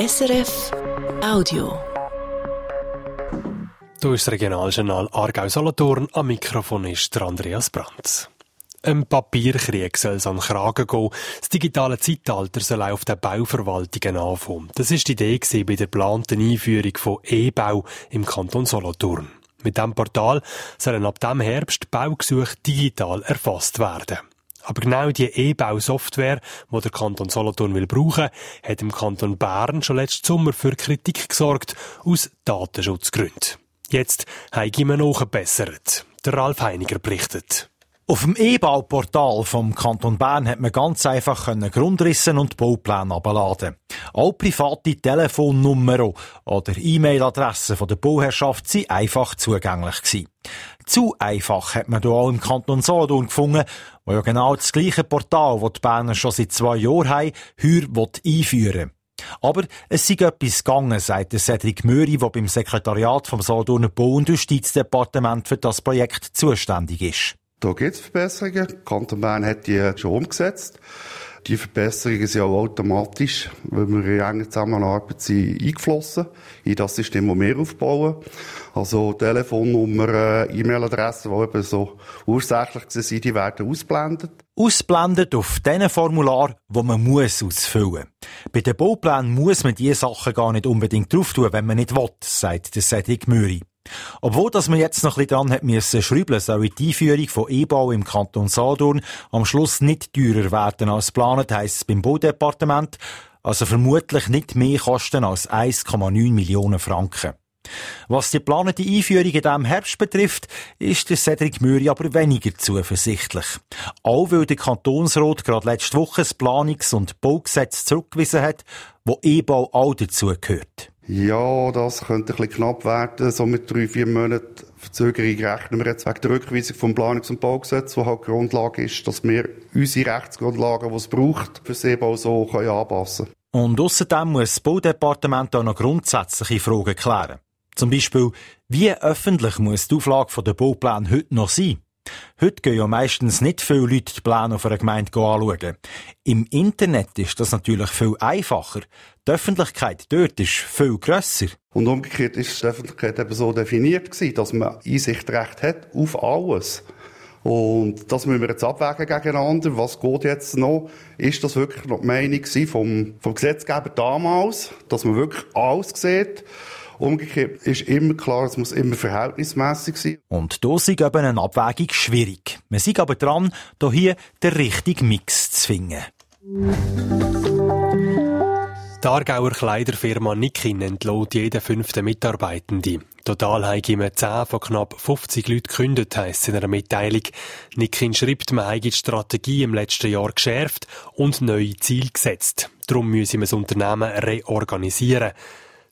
SRF Audio. Du ist das Regionaljournal Aargau-Solothurn. Am Mikrofon ist Andreas Brandt. Ein Papierkrieg soll an den Kragen gehen. Das digitale Zeitalter soll auch auf den Bauverwaltungen anfangen. Das ist die Idee bei der geplanten Einführung von E-Bau im Kanton Solothurn. Mit diesem Portal sollen ab dem Herbst Baugesuche digital erfasst werden. Aber genau die E-Bau-Software, die der Kanton Solothurn will brauchen, hat im Kanton Bern schon letzten Sommer für Kritik gesorgt, aus Datenschutzgründen. Jetzt haben wir noch nachgebessert. Der Ralf Heiniger berichtet. Auf dem E-Bauportal vom Kanton Bern hat man ganz einfach Grundrissen und Baupläne abladen. Auch private Telefonnummern oder E-Mail-Adressen der Bauherrschaft sind einfach zugänglich gewesen. Zu einfach hat man hier auch im Kanton Solothurn gefunden, wo ja genau das gleiche Portal, das die Berner schon seit zwei Jahren haben, heuer einführen aber es sei etwas gegangen, sagt Cedric Möri, der beim Sekretariat vom Solothurner Bau- und Justizdepartement für das Projekt zuständig ist. Da gibt es Verbesserungen. Der Kanton Bern hat die schon umgesetzt. Die Verbesserungen sind auch automatisch, weil wir in enger Zusammenarbeit sind, eingeflossen in das System, das wir aufbauen. Also Telefonnummer, E-Mail-Adressen, die eben so ursächlich sind, die werden ausblendet. Ausblendet auf diesen Formular, wo man muss ausfüllen muss. Bei den Bauplänen muss man diese Sachen gar nicht unbedingt drauf tun, wenn man nicht will, sagt der Cedric Müri. Obwohl, dass man jetzt noch ein bisschen dran hat müssen schrauben, soll die Einführung von E-Bau im Kanton Solothurn am Schluss nicht teurer werden als geplant, heisst es beim Baudepartement. Also vermutlich nicht mehr kosten als 1,9 Millionen Franken. Was die geplante Einführung in diesem Herbst betrifft, ist der Cedric Müri aber weniger zuversichtlich. Auch weil der Kantonsrat gerade letzte Woche das Planungs- und Baugesetz zurückgewiesen hat, wo E-Bau auch dazu gehört. Ja, das könnte ein bisschen knapp werden. So mit drei, vier Monaten Verzögerung rechnen wir jetzt wegen der Rückweisung vom Planungs- und Baugesetz, wo halt Grundlage ist, dass wir unsere Rechtsgrundlagen, die es braucht, für Seebau so können anpassen können. Und außerdem muss das Baudepartement auch noch grundsätzliche Fragen klären. Zum Beispiel, wie öffentlich muss die Auflage der Baupläne heute noch sein? Heute gehen ja meistens nicht viele Leute die Pläne auf einer Gemeinde anschauen. Im Internet ist das natürlich viel einfacher. Die Öffentlichkeit dort ist viel grösser. Und umgekehrt ist die Öffentlichkeit eben so definiert gewesen, dass man Einsichtrecht hat auf alles. Und das müssen wir jetzt abwägen gegeneinander. Was geht jetzt noch? Ist das wirklich noch die Meinung vom, vom Gesetzgeber damals, dass man wirklich alles sieht? Umgekehrt ist immer klar, es muss immer verhältnismäßig sein. Und da ist eben eine Abwägung schwierig. Man sieht aber dran, hier den richtigen Mix zu finden. Die Aargauer Kleiderfirma Nikin entlohnt jeden fünften Mitarbeitenden. Total haben wir 10 von knapp 50 Leuten gekündigt, heisst es in einer Mitteilung. Nikin schreibt, man habe die Strategie im letzten Jahr geschärft und neue Ziele gesetzt. Darum müssen wir das Unternehmen reorganisieren.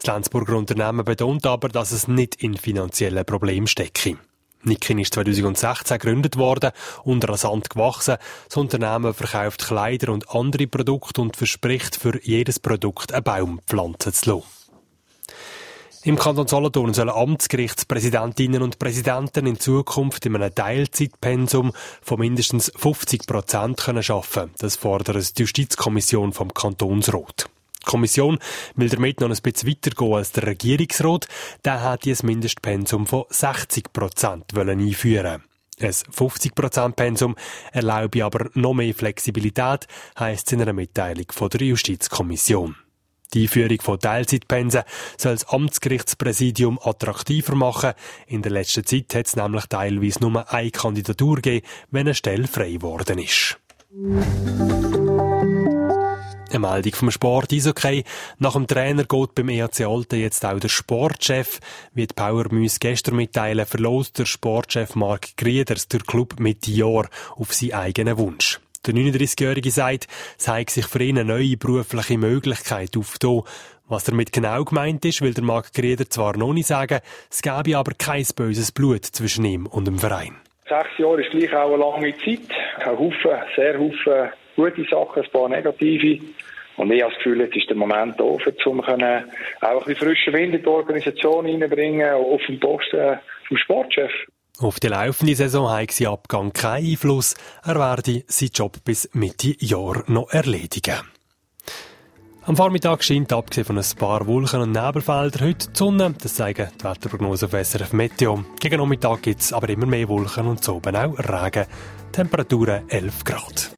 Das Lenzburger Unternehmen betont aber, dass es nicht in finanziellen Problemen stecke. Nikin ist 2016 gegründet worden und rasant gewachsen. Das Unternehmen verkauft Kleider und andere Produkte und verspricht für jedes Produkt einen Baum pflanzen zu lassen. Im Kanton Solothurn sollen Amtsgerichtspräsidentinnen und Präsidenten in Zukunft in einem Teilzeitpensum von mindestens 50 Prozent arbeiten können. Das fordert die Justizkommission vom Kantonsrat. Die Kommission will damit noch ein bisschen weitergehen als der Regierungsrat. Der hat ein Mindestpensum von 60 Prozent einführen ein 50%-Pensum erlaube aber noch mehr Flexibilität, heisst es in einer Mitteilung von der Justizkommission. Die Einführung von Teilzeitpensen soll das Amtsgerichtspräsidium attraktiver machen. In der letzten Zeit hat es nämlich teilweise nur eine Kandidatur gegeben, wenn eine Stelle frei geworden ist. Eine Meldung vom Sport Eishockey. Nach dem Trainer geht beim EAC Alten jetzt auch der Sportchef. Wie die Power Muse gestern mitteilen, verlost der Sportchef Mark Grieders der Club mit Jahr auf seinen eigenen Wunsch. Der 39-Jährige sagt, es habe sich für ihn eine neue berufliche Möglichkeit aufgetan. Was damit genau gemeint ist, will der Mark Grieder zwar noch nicht sagen, es gäbe aber kein böses Blut zwischen ihm und dem Verein. Sechs Jahre ist gleich auch eine lange Zeit. Ein Haufen, sehr Haufen gute Sachen, ein paar negative. Und ich habe das Gefühl, jetzt ist der Moment offen, um auch ein bisschen frischen Wind in die Organisation reinbringen, auf den Posten vom Sportchef. Auf die laufende Saison hat sie Abgang keinen Einfluss. Er werde seinen Job bis Mitte Jahr noch erledigen. Am Vormittag scheint, abgesehen von ein paar Wolken- und Nebelfeldern, heute die Sonne. Das zeigen die Wetterprognose auf SRF Meteo. Gegen Nachmittag gibt es aber immer mehr Wolken und so oben auch Regen. Temperaturen 11 Grad.